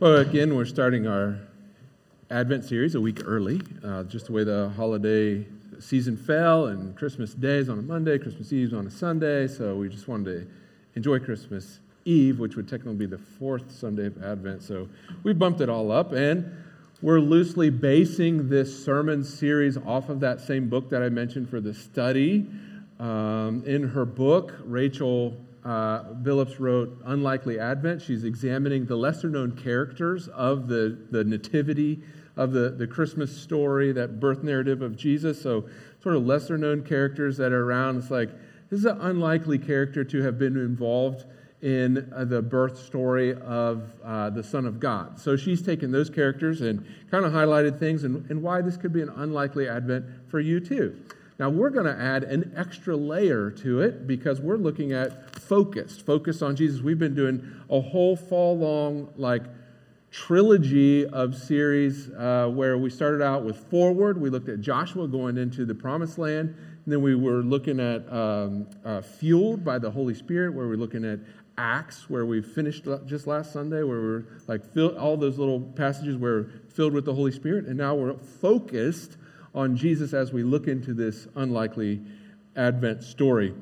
Well, again, we're starting our Advent series a week early, uh, just the way the holiday season fell, and Christmas Day is on a Monday, Christmas Eve is on a Sunday, so we just wanted to enjoy Christmas Eve, which would technically be the fourth Sunday of Advent. So we bumped it all up, and we're loosely basing this sermon series off of that same book that I mentioned for the study. Um, in her book, Rachel uh, Billups wrote Unlikely Advent. She's examining the lesser known characters of the, the nativity of the, the Christmas story, that birth narrative of Jesus. So, sort of lesser known characters that are around. It's like, this is an unlikely character to have been involved in uh, the birth story of uh, the Son of God. So she's taken those characters and kind of highlighted things and, and why this could be an unlikely advent for you too. Now, we're going to add an extra layer to it because we're looking at focused, focused on Jesus. We've been doing a whole fall long, like, trilogy of series uh, where we started out with Forward. We looked at Joshua going into the promised land. And then we were looking at um, uh, Fueled by the Holy Spirit, where we're looking at Acts, where we finished just last Sunday, where we're like filled, all those little passages were filled with the Holy Spirit. And now we're focused on Jesus as we look into this unlikely Advent story.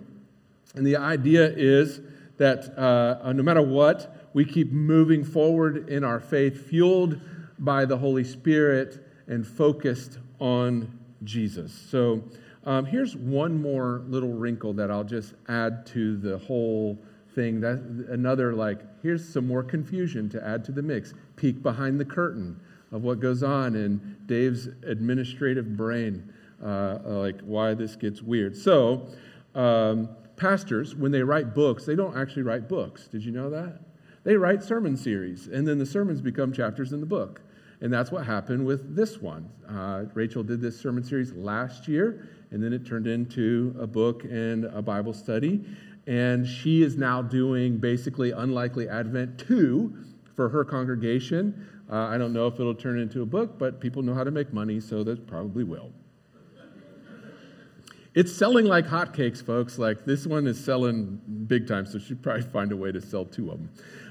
And the idea is that uh, no matter what, we keep moving forward in our faith, fueled by the Holy Spirit and focused on Jesus. So um, here's one more little wrinkle that I'll just add to the whole thing. That another like here's some more confusion to add to the mix. Peek behind the curtain of what goes on in Dave's administrative brain, uh, like why this gets weird. So, um, pastors, when they write books, they don't actually write books. Did you know that? They write sermon series, and then the sermons become chapters in the book. And that's what happened with this one. Uh, Rachel did this sermon series last year, and then it turned into a book and a Bible study. And she is now doing basically Unlikely Advent 2 for her congregation. Uh, I don't know if it'll turn into a book, but people know how to make money, so that probably will. It's selling like hotcakes, folks. Like this one is selling big time, so she'd probably find a way to sell two of them.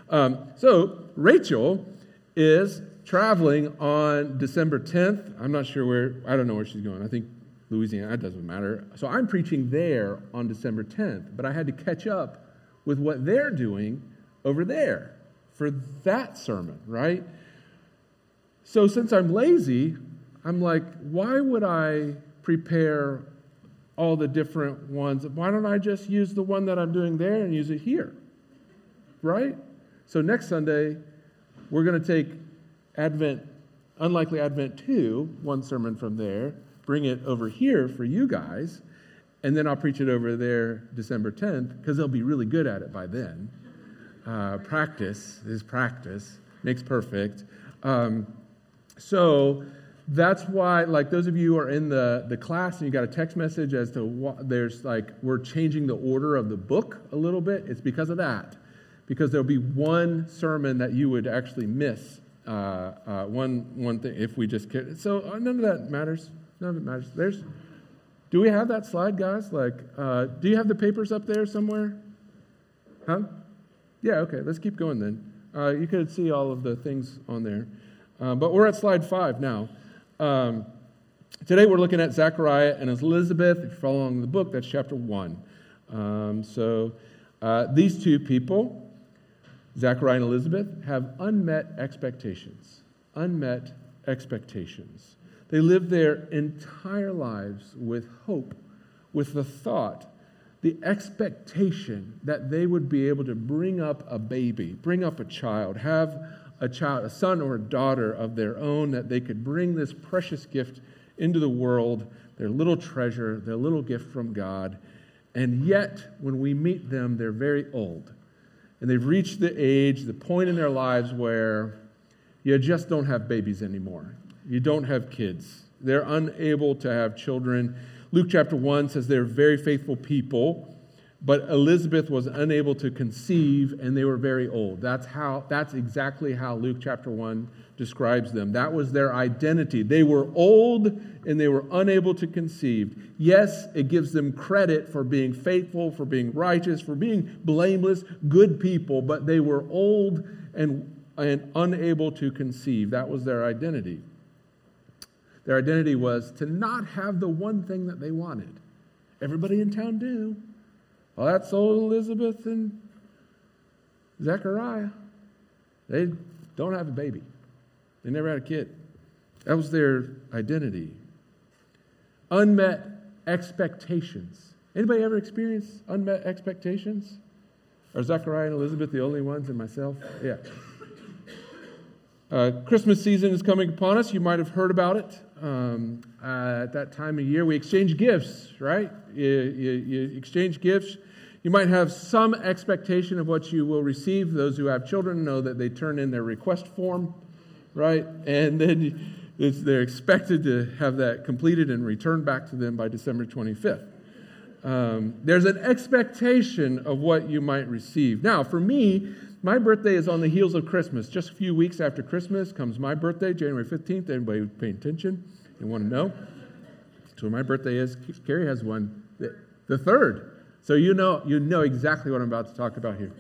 Um, so Rachel is traveling on December 10th. I'm not sure where, I don't know where she's going. I think Louisiana, it doesn't matter. So I'm preaching there on December 10th, but I had to catch up with what they're doing over there for that sermon, right? So since I'm lazy, I'm like, why would I prepare all the different ones? Why don't I just use the one that I'm doing there and use it here? Right? So next Sunday, we're going to take Advent, Unlikely Advent 2, one sermon from there, bring it over here for you guys, and then I'll preach it over there December 10th because they'll be really good at it by then. Uh, practice is practice, makes perfect. Um, so that's why, like those of you who are in the, the class and you got a text message as to what there's like, we're changing the order of the book a little bit, it's because of that. Because there'll be one sermon that you would actually miss. Uh, uh, one, one thing, if we just care. So uh, none of that matters. None of it matters. There's, do we have that slide, guys? Like, uh, do you have the papers up there somewhere? Huh? Yeah, okay, let's keep going then. Uh, you could see all of the things on there. Uh, but we're at slide five now. Um, today we're looking at Zechariah and Elizabeth. If you're following the book, that's chapter one. Um, so uh, these two people, Zechariah and Elizabeth, have unmet expectations. Unmet expectations. They live their entire lives with hope, with the thought, the expectation that they would be able to bring up a baby, bring up a child, have a child, a son or a daughter of their own, that they could bring this precious gift into the world, their little treasure, their little gift from God. And yet, when we meet them, they're very old. And they've reached the age, the point in their lives where you just don't have babies anymore. You don't have kids. They're unable to have children. Luke chapter 1 says they're very faithful people but Elizabeth was unable to conceive and they were very old. That's how that's exactly how Luke chapter 1 describes them. That was their identity. They were old and they were unable to conceive. Yes, it gives them credit for being faithful, for being righteous, for being blameless, good people, but they were old and and unable to conceive. That was their identity. Their identity was to not have the one thing that they wanted. Everybody in town do. Well, that's old Elizabeth and Zechariah. They don't have a baby. They never had a kid. That was their identity. Unmet expectations. Anybody ever experienced unmet expectations? Are Zechariah and Elizabeth the only ones and myself? Yeah. Uh, Christmas season is coming upon us. You might have heard about it. Um, uh, at that time of year, we exchange gifts, right? You, you, you, exchange gifts. You might have some expectation of what you will receive. Those who have children know that they turn in their request form, right? And then they're expected to have that completed and returned back to them by December 25th. Um, there's an expectation of what you might receive. Now, for me, my birthday is on the heels of Christmas. Just a few weeks after Christmas comes my birthday, January 15th. Anybody paying attention? You want to know? So my birthday is. Carrie has one, the, the third. So you know, you know exactly what I'm about to talk about here.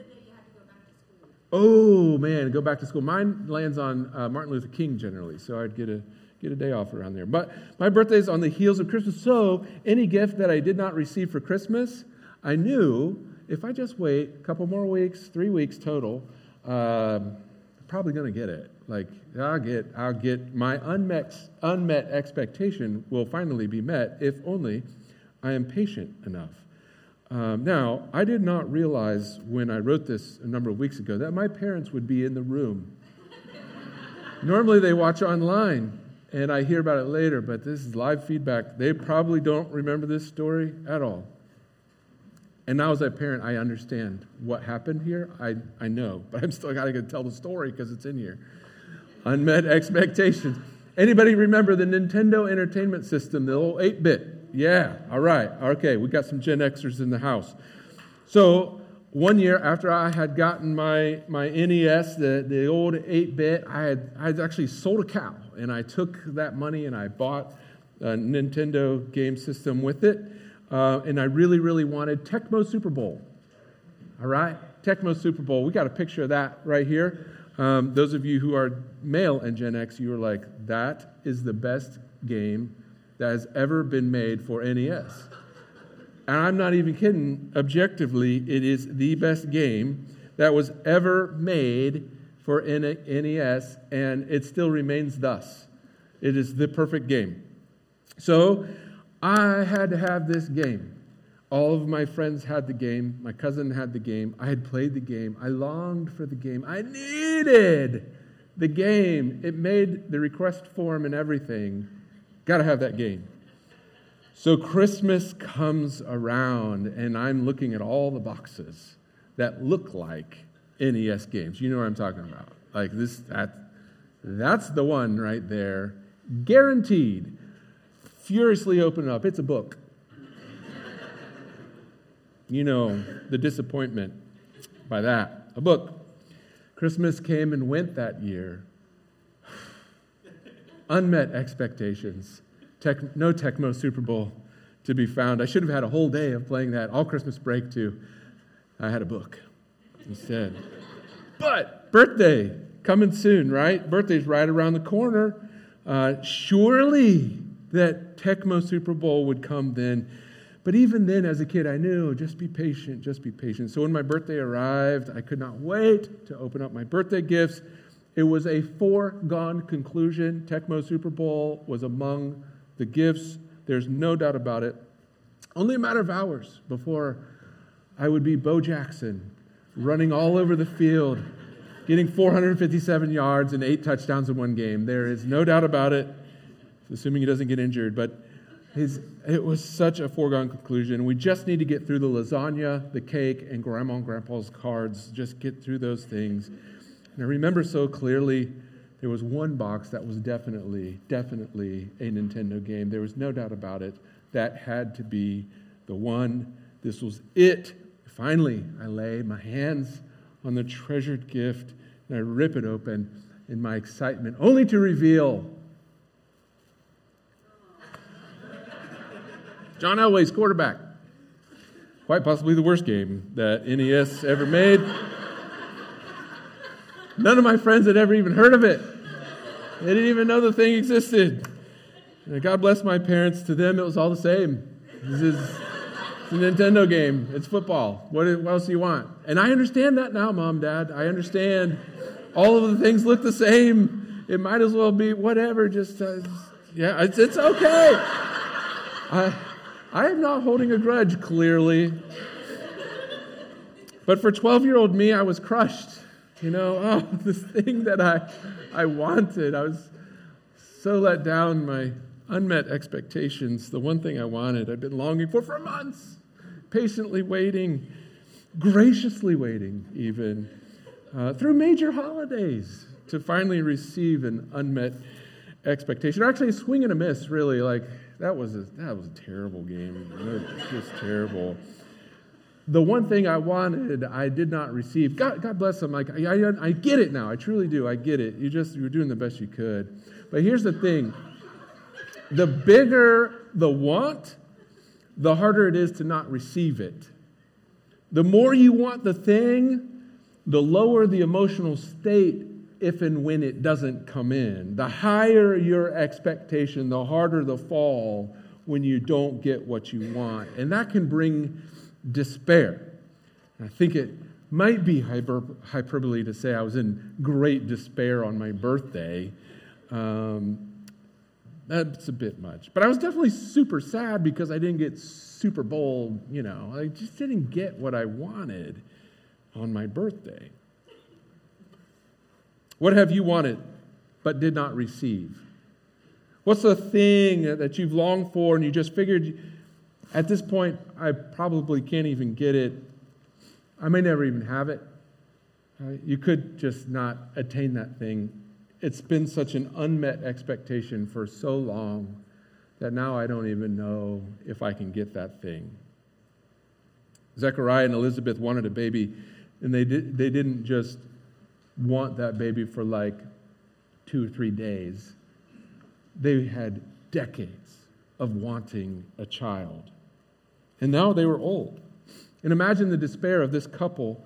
Oh man, go back to school. Mine lands on uh, Martin Luther King generally, so I'd get a get a day off around there. But my birthday is on the heels of Christmas, so any gift that I did not receive for Christmas, I knew if I just wait a couple more weeks, three weeks total, I'm probably going to get it. Like I'll get, I'll get my unmet unmet expectation will finally be met if only I am patient enough. Um, now, I did not realize when I wrote this a number of weeks ago that my parents would be in the room. Normally, they watch online, and I hear about it later, but this is live feedback. They probably don't remember this story at all. And now, as a parent, I understand what happened here. I, I know, but I'm still got to tell the story because it's in here. Unmet expectations. Anybody remember the Nintendo Entertainment System, the old 8 bit? Yeah, all right. Okay, we got some Gen Xers in the house. So, one year after I had gotten my, my NES, the, the old 8 bit, I had, I had actually sold a cow. And I took that money and I bought a Nintendo game system with it. Uh, and I really, really wanted Tecmo Super Bowl. All right? Tecmo Super Bowl. We got a picture of that right here. Um, those of you who are male and Gen X, you are like, that is the best game that has ever been made for NES. And I'm not even kidding. Objectively, it is the best game that was ever made for NES, and it still remains thus. It is the perfect game. So I had to have this game. All of my friends had the game. My cousin had the game. I had played the game. I longed for the game. I needed the game. It made the request form and everything. Got to have that game. So Christmas comes around, and I'm looking at all the boxes that look like NES games. You know what I'm talking about. Like this, that, that's the one right there. Guaranteed. Furiously open it up. It's a book. you know the disappointment by that. A book. Christmas came and went that year unmet expectations. Tech, no Tecmo Super Bowl to be found. I should have had a whole day of playing that all Christmas break too. I had a book instead. but birthday coming soon, right? Birthday's right around the corner. Uh, surely that Tecmo Super Bowl would come then. But even then, as a kid, I knew just be patient, just be patient. So when my birthday arrived, I could not wait to open up my birthday gifts. It was a foregone conclusion. Tecmo Super Bowl was among the gifts. There's no doubt about it. Only a matter of hours before I would be Bo Jackson running all over the field, getting 457 yards and eight touchdowns in one game. There is no doubt about it, assuming he doesn't get injured. But his, it was such a foregone conclusion. We just need to get through the lasagna, the cake, and grandma and grandpa's cards. Just get through those things. And I remember so clearly there was one box that was definitely, definitely a Nintendo game. There was no doubt about it. That had to be the one. This was it. Finally, I lay my hands on the treasured gift and I rip it open in my excitement, only to reveal John Elway's quarterback. Quite possibly the worst game that NES ever made. None of my friends had ever even heard of it. They didn't even know the thing existed. And God bless my parents. To them, it was all the same. This is it's a Nintendo game. It's football. What, what else do you want? And I understand that now, mom, dad. I understand. All of the things look the same. It might as well be whatever. Just, uh, yeah, it's, it's okay. I, I am not holding a grudge, clearly. But for 12 year old me, I was crushed. You know, oh, this thing that I, I wanted. I was so let down, my unmet expectations, the one thing I wanted, I've been longing for for months, patiently waiting, graciously waiting, even uh, through major holidays to finally receive an unmet expectation. or Actually, a swing and a miss, really. Like, that was a, that was a terrible game. Just terrible the one thing I wanted, I did not receive. God, God bless them. Like, I, I, I get it now. I truly do. I get it. You just, you were doing the best you could. But here's the thing the bigger the want, the harder it is to not receive it. The more you want the thing, the lower the emotional state if and when it doesn't come in. The higher your expectation, the harder the fall when you don't get what you want. And that can bring despair. I think it might be hyper, hyperbole to say I was in great despair on my birthday. Um, that's a bit much. But I was definitely super sad because I didn't get Super Bowl, you know, I just didn't get what I wanted on my birthday. What have you wanted but did not receive? What's the thing that you've longed for and you just figured at this point, I probably can't even get it. I may never even have it. Uh, you could just not attain that thing. It's been such an unmet expectation for so long that now I don't even know if I can get that thing. Zechariah and Elizabeth wanted a baby, and they, did, they didn't just want that baby for like two or three days, they had decades of wanting a child. And now they were old. And imagine the despair of this couple.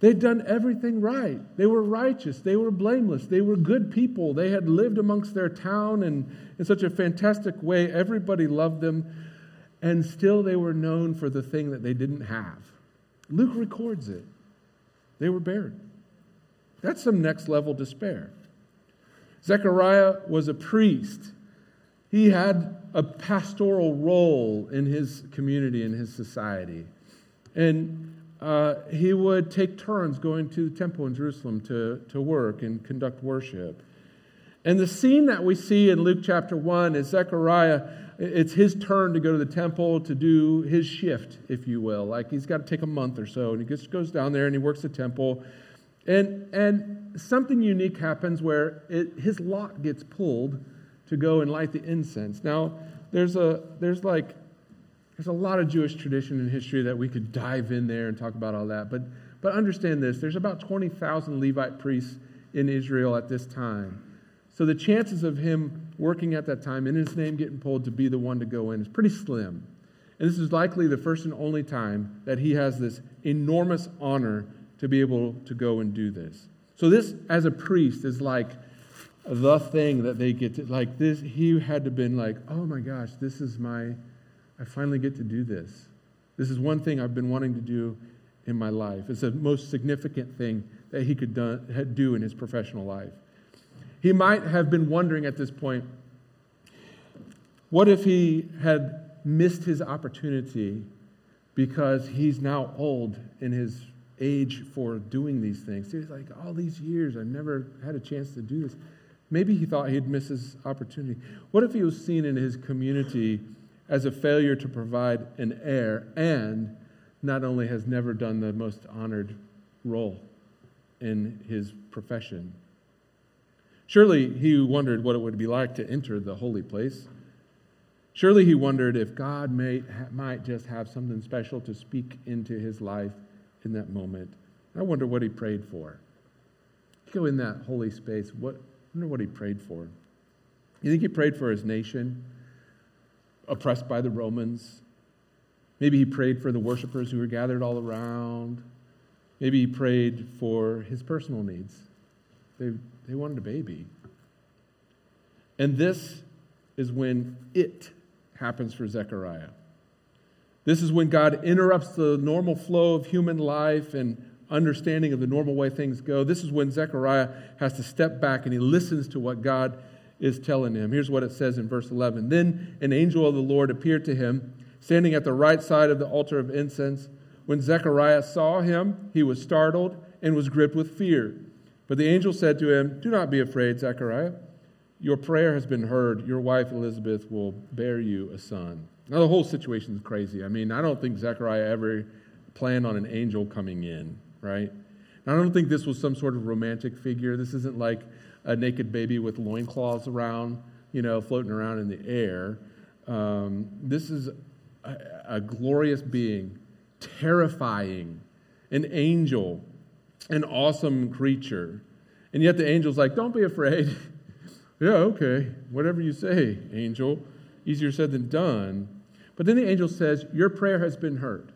They'd done everything right. They were righteous. They were blameless. They were good people. They had lived amongst their town and in such a fantastic way. Everybody loved them. And still they were known for the thing that they didn't have. Luke records it. They were barren. That's some next level despair. Zechariah was a priest. He had a pastoral role in his community, in his society. And uh, he would take turns going to the temple in Jerusalem to, to work and conduct worship. And the scene that we see in Luke chapter 1 is Zechariah, it's his turn to go to the temple to do his shift, if you will. Like he's got to take a month or so, and he just goes down there and he works the temple. And, and something unique happens where it, his lot gets pulled to go and light the incense. Now, there's a there's like there's a lot of Jewish tradition and history that we could dive in there and talk about all that. But but understand this: there's about 20,000 Levite priests in Israel at this time. So the chances of him working at that time in his name getting pulled to be the one to go in is pretty slim. And this is likely the first and only time that he has this enormous honor to be able to go and do this. So this, as a priest, is like the thing that they get to like this he had to been like oh my gosh this is my i finally get to do this. This is one thing i've been wanting to do in my life. It's the most significant thing that he could do in his professional life. He might have been wondering at this point what if he had missed his opportunity because he's now old in his age for doing these things? He's like all these years i've never had a chance to do this Maybe he thought he'd miss his opportunity. What if he was seen in his community as a failure to provide an heir and not only has never done the most honored role in his profession? Surely he wondered what it would be like to enter the holy place. Surely he wondered if God may, might just have something special to speak into his life in that moment. I wonder what he prayed for. Go in that holy space. What, wonder what he prayed for. You think he prayed for his nation, oppressed by the Romans? Maybe he prayed for the worshipers who were gathered all around. Maybe he prayed for his personal needs. They, they wanted a baby. And this is when it happens for Zechariah. This is when God interrupts the normal flow of human life and understanding of the normal way things go. This is when Zechariah has to step back and he listens to what God is telling him. Here's what it says in verse 11 Then an angel of the Lord appeared to him, standing at the right side of the altar of incense. When Zechariah saw him, he was startled and was gripped with fear. But the angel said to him, Do not be afraid, Zechariah. Your prayer has been heard. Your wife Elizabeth will bear you a son. Now, the whole situation is crazy. I mean, I don't think Zechariah ever planned on an angel coming in, right? I don't think this was some sort of romantic figure. This isn't like a naked baby with loincloths around, you know, floating around in the air. Um, this is a, a glorious being, terrifying, an angel, an awesome creature. And yet the angel's like, don't be afraid. yeah, okay, whatever you say, angel. Easier said than done. But then the angel says, Your prayer has been heard.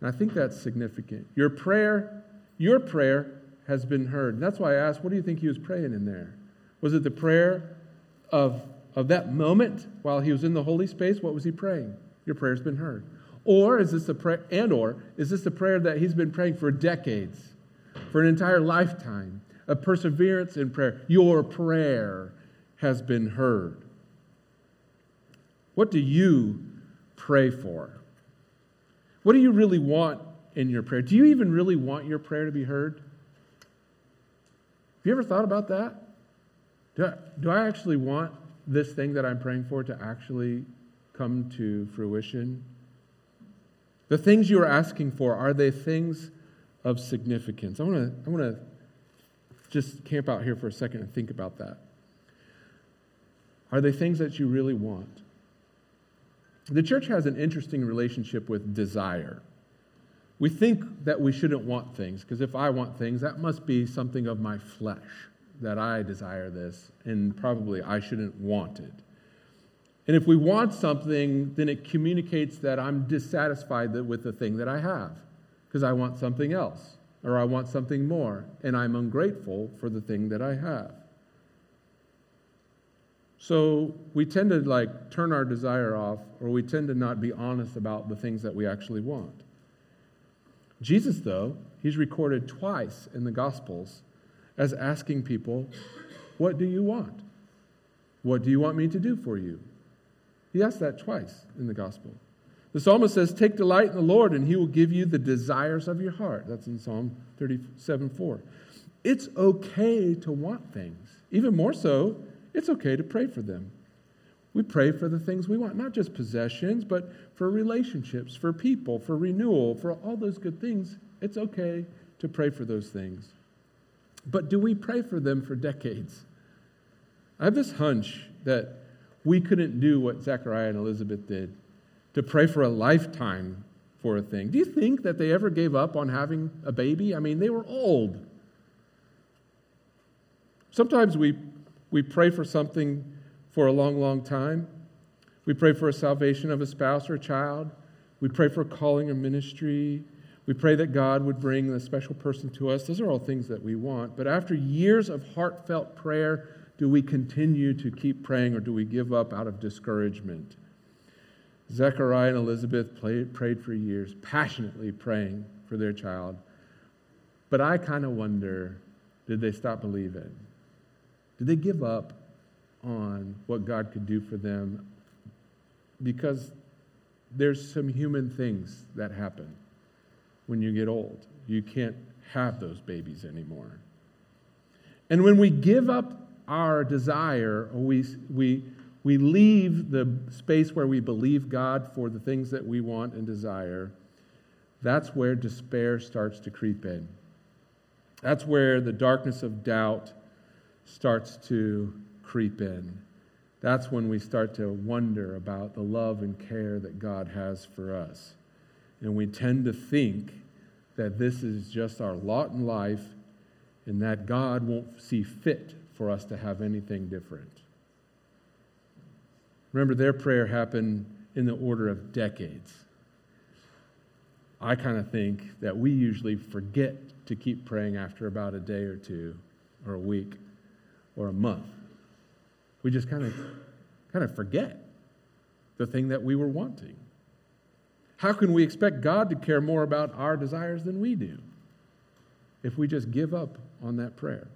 And I think that's significant. Your prayer, your prayer has been heard. And that's why I asked, what do you think he was praying in there? Was it the prayer of, of that moment while he was in the holy space? What was he praying? Your prayer's been heard. Or is this the prayer, and or is this the prayer that he's been praying for decades, for an entire lifetime of perseverance in prayer? Your prayer has been heard. What do you pray for? What do you really want in your prayer? Do you even really want your prayer to be heard? Have you ever thought about that? Do I, do I actually want this thing that I'm praying for to actually come to fruition? The things you are asking for, are they things of significance? I want to I want to just camp out here for a second and think about that. Are they things that you really want? The church has an interesting relationship with desire. We think that we shouldn't want things, because if I want things, that must be something of my flesh, that I desire this, and probably I shouldn't want it. And if we want something, then it communicates that I'm dissatisfied with the thing that I have, because I want something else, or I want something more, and I'm ungrateful for the thing that I have. So we tend to like turn our desire off, or we tend to not be honest about the things that we actually want. Jesus, though, he's recorded twice in the Gospels as asking people, What do you want? What do you want me to do for you? He asked that twice in the Gospel. The psalmist says, Take delight in the Lord, and he will give you the desires of your heart. That's in Psalm 37 4. It's okay to want things, even more so it's okay to pray for them. We pray for the things we want, not just possessions, but for relationships, for people, for renewal, for all those good things. It's okay to pray for those things. But do we pray for them for decades? I have this hunch that we couldn't do what Zechariah and Elizabeth did to pray for a lifetime for a thing. Do you think that they ever gave up on having a baby? I mean, they were old. Sometimes we we pray for something for a long, long time. We pray for a salvation of a spouse or a child. We pray for a calling of ministry. We pray that God would bring a special person to us. Those are all things that we want. But after years of heartfelt prayer, do we continue to keep praying or do we give up out of discouragement? Zechariah and Elizabeth prayed for years, passionately praying for their child. But I kind of wonder did they stop believing? Did they give up on what God could do for them? Because there's some human things that happen when you get old. You can't have those babies anymore. And when we give up our desire, we, we, we leave the space where we believe God for the things that we want and desire, that's where despair starts to creep in. That's where the darkness of doubt starts to creep in. That's when we start to wonder about the love and care that God has for us. And we tend to think that this is just our lot in life and that God won't see fit for us to have anything different. Remember, their prayer happened in the order of decades. I kind of think that we usually forget to keep praying after about a day or two or a week or a month. We just kind of kind of forget the thing that we were wanting. How can we expect God to care more about our desires than we do if we just give up on that prayer?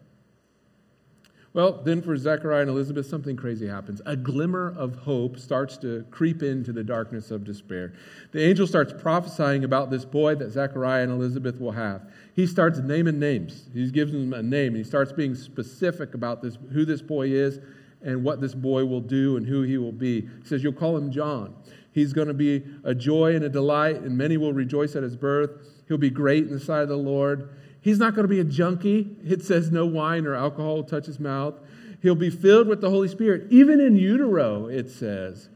Well, then for Zechariah and Elizabeth, something crazy happens. A glimmer of hope starts to creep into the darkness of despair. The angel starts prophesying about this boy that Zechariah and Elizabeth will have. He starts naming names. He gives them a name, and he starts being specific about this, who this boy is and what this boy will do and who he will be. He says, You'll call him John. He's going to be a joy and a delight, and many will rejoice at his birth. He'll be great in the sight of the Lord. He's not going to be a junkie. It says no wine or alcohol will touch his mouth. He'll be filled with the Holy Spirit, even in utero, it says.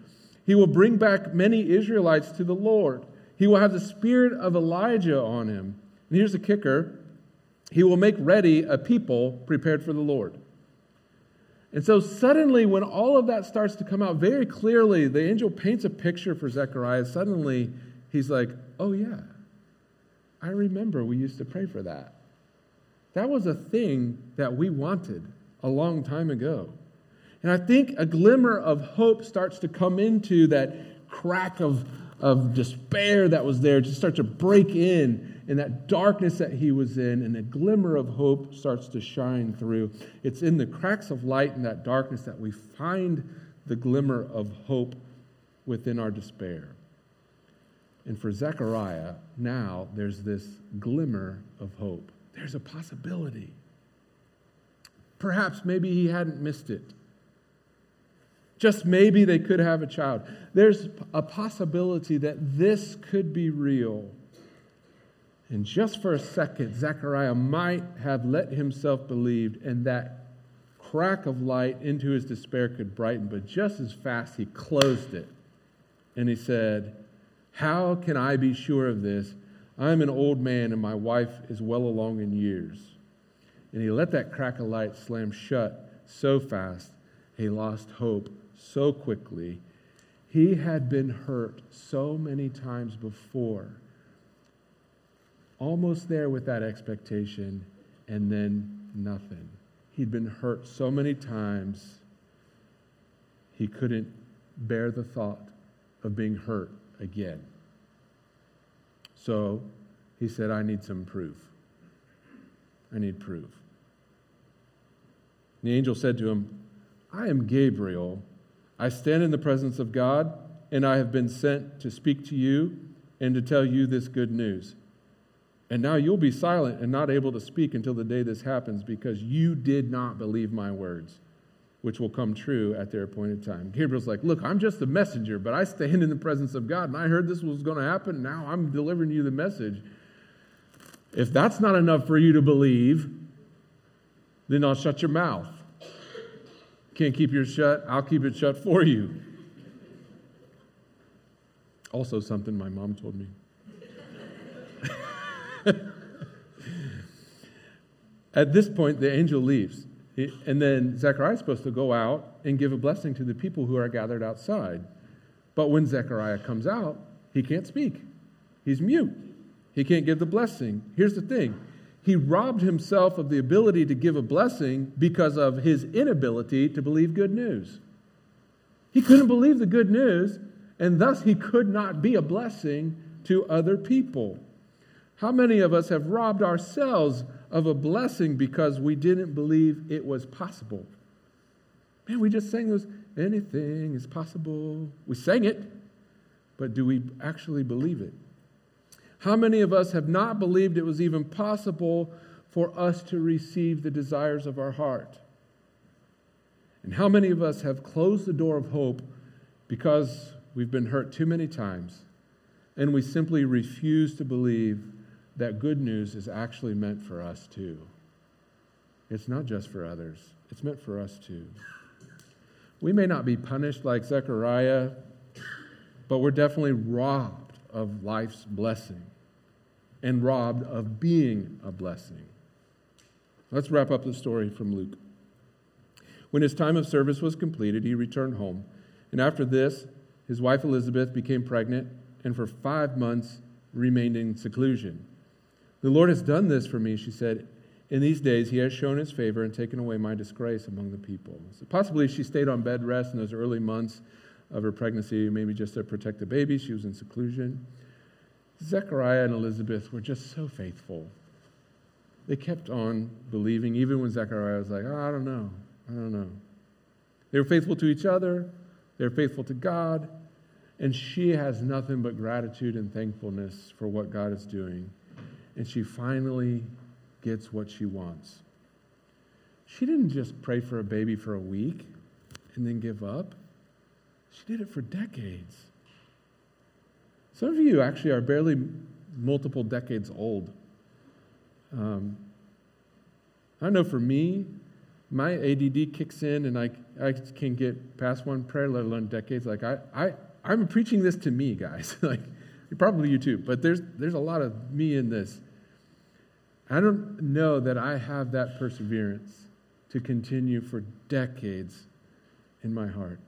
He will bring back many Israelites to the Lord. He will have the spirit of Elijah on him. And here's the kicker He will make ready a people prepared for the Lord. And so, suddenly, when all of that starts to come out very clearly, the angel paints a picture for Zechariah. Suddenly, he's like, Oh, yeah, I remember we used to pray for that. That was a thing that we wanted a long time ago. And I think a glimmer of hope starts to come into that crack of, of despair that was there, just start to break in in that darkness that he was in, and a glimmer of hope starts to shine through. It's in the cracks of light in that darkness that we find the glimmer of hope within our despair. And for Zechariah, now there's this glimmer of hope. There's a possibility. Perhaps maybe he hadn't missed it. Just maybe they could have a child. There's a possibility that this could be real. And just for a second, Zechariah might have let himself believe, and that crack of light into his despair could brighten. But just as fast, he closed it. And he said, How can I be sure of this? I'm an old man, and my wife is well along in years. And he let that crack of light slam shut so fast, he lost hope so quickly. He had been hurt so many times before almost there with that expectation, and then nothing. He'd been hurt so many times, he couldn't bear the thought of being hurt again. So he said, I need some proof. I need proof. The angel said to him, I am Gabriel. I stand in the presence of God, and I have been sent to speak to you and to tell you this good news. And now you'll be silent and not able to speak until the day this happens because you did not believe my words, which will come true at their appointed time. Gabriel's like, Look, I'm just a messenger, but I stand in the presence of God and I heard this was going to happen. Now I'm delivering you the message. If that's not enough for you to believe, then I'll shut your mouth. Can't keep your shut, I'll keep it shut for you. Also, something my mom told me. At this point, the angel leaves. And then Zechariah is supposed to go out and give a blessing to the people who are gathered outside. But when Zechariah comes out, he can't speak. He's mute. He can't give the blessing. Here's the thing he robbed himself of the ability to give a blessing because of his inability to believe good news. He couldn't believe the good news, and thus he could not be a blessing to other people. How many of us have robbed ourselves of a blessing because we didn't believe it was possible? Man, we just sang those, anything is possible. We sang it, but do we actually believe it? How many of us have not believed it was even possible for us to receive the desires of our heart? And how many of us have closed the door of hope because we've been hurt too many times and we simply refuse to believe that good news is actually meant for us too. It's not just for others, it's meant for us too. We may not be punished like Zechariah, but we're definitely robbed of life's blessing and robbed of being a blessing. Let's wrap up the story from Luke. When his time of service was completed, he returned home. And after this, his wife Elizabeth became pregnant and for five months remained in seclusion. The Lord has done this for me, she said, In these days, he has shown his favor and taken away my disgrace among the people. So possibly she stayed on bed rest in those early months of her pregnancy, maybe just to protect the baby. She was in seclusion. Zechariah and Elizabeth were just so faithful. They kept on believing, even when Zechariah was like, oh, I don't know, I don't know. They were faithful to each other, they were faithful to God, and she has nothing but gratitude and thankfulness for what God is doing. And she finally gets what she wants. She didn't just pray for a baby for a week and then give up. She did it for decades. Some of you actually are barely multiple decades old. Um, I know for me, my ADD kicks in and I, I can get past one prayer, let alone decades. Like, I, I, I'm preaching this to me, guys. like, probably you too, but there's, there's a lot of me in this. I don't know that I have that perseverance to continue for decades in my heart.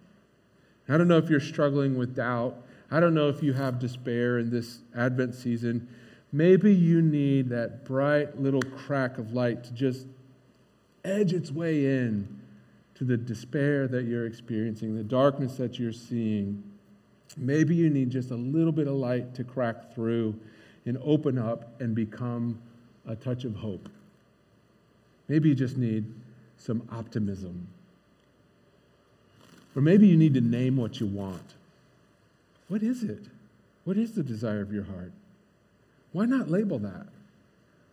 I don't know if you're struggling with doubt. I don't know if you have despair in this Advent season. Maybe you need that bright little crack of light to just edge its way in to the despair that you're experiencing, the darkness that you're seeing. Maybe you need just a little bit of light to crack through and open up and become a touch of hope. Maybe you just need some optimism. Or maybe you need to name what you want. What is it? What is the desire of your heart? Why not label that?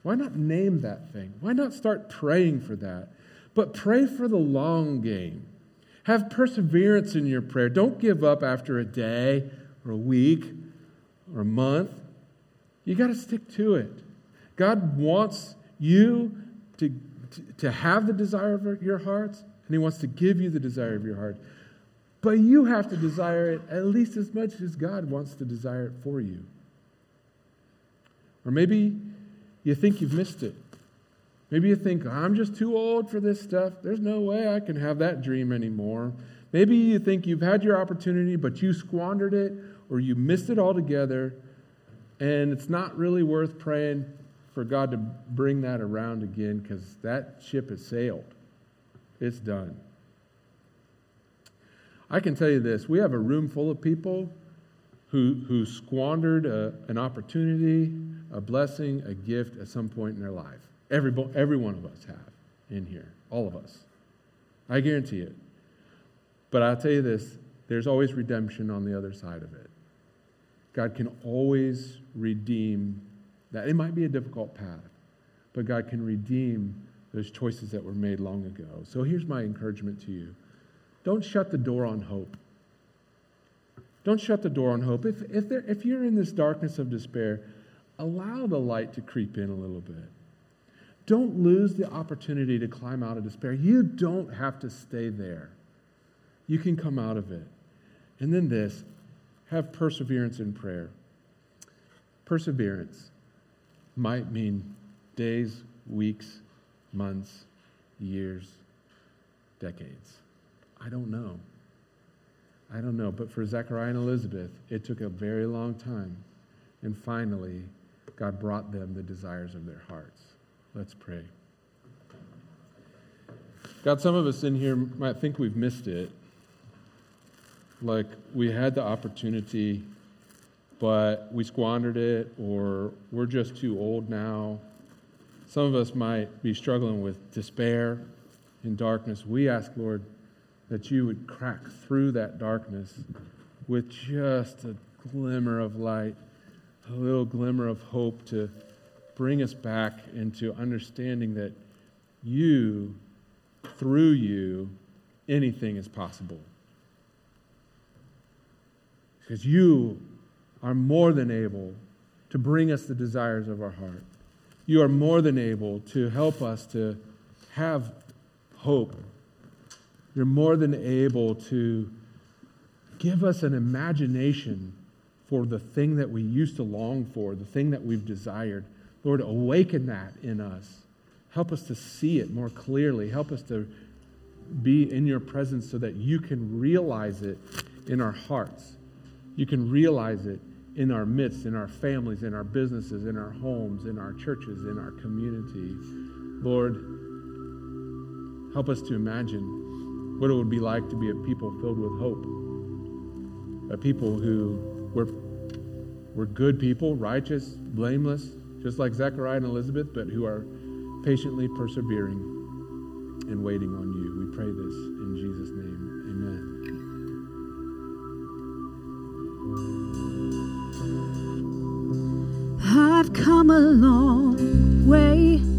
Why not name that thing? Why not start praying for that? But pray for the long game. Have perseverance in your prayer. Don't give up after a day or a week or a month. You got to stick to it. God wants you to, to have the desire of your hearts, and He wants to give you the desire of your heart. But you have to desire it at least as much as God wants to desire it for you. Or maybe you think you've missed it. Maybe you think, I'm just too old for this stuff. There's no way I can have that dream anymore. Maybe you think you've had your opportunity, but you squandered it or you missed it altogether, and it's not really worth praying for God to bring that around again because that ship has sailed. It's done. I can tell you this we have a room full of people who, who squandered a, an opportunity, a blessing, a gift at some point in their life. Every, every one of us have in here, all of us. I guarantee it. But I'll tell you this there's always redemption on the other side of it. God can always redeem that. It might be a difficult path, but God can redeem those choices that were made long ago. So here's my encouragement to you don't shut the door on hope. Don't shut the door on hope. If, if, there, if you're in this darkness of despair, allow the light to creep in a little bit. Don't lose the opportunity to climb out of despair. You don't have to stay there. You can come out of it. And then this have perseverance in prayer. Perseverance might mean days, weeks, months, years, decades. I don't know. I don't know. But for Zechariah and Elizabeth, it took a very long time. And finally, God brought them the desires of their hearts. Let's pray. God, some of us in here might think we've missed it. Like we had the opportunity but we squandered it or we're just too old now. Some of us might be struggling with despair and darkness. We ask, Lord, that you would crack through that darkness with just a glimmer of light, a little glimmer of hope to bring us back into understanding that you, through you, anything is possible. Because you are more than able to bring us the desires of our heart. You are more than able to help us to have hope. You're more than able to give us an imagination for the thing that we used to long for, the thing that we've desired. Lord, awaken that in us. Help us to see it more clearly. Help us to be in your presence so that you can realize it in our hearts. You can realize it in our midst, in our families, in our businesses, in our homes, in our churches, in our community. Lord, help us to imagine what it would be like to be a people filled with hope, a people who were, were good people, righteous, blameless, just like Zechariah and Elizabeth, but who are patiently persevering and waiting on you. We pray this in Jesus' name. Amen. I've come a long way.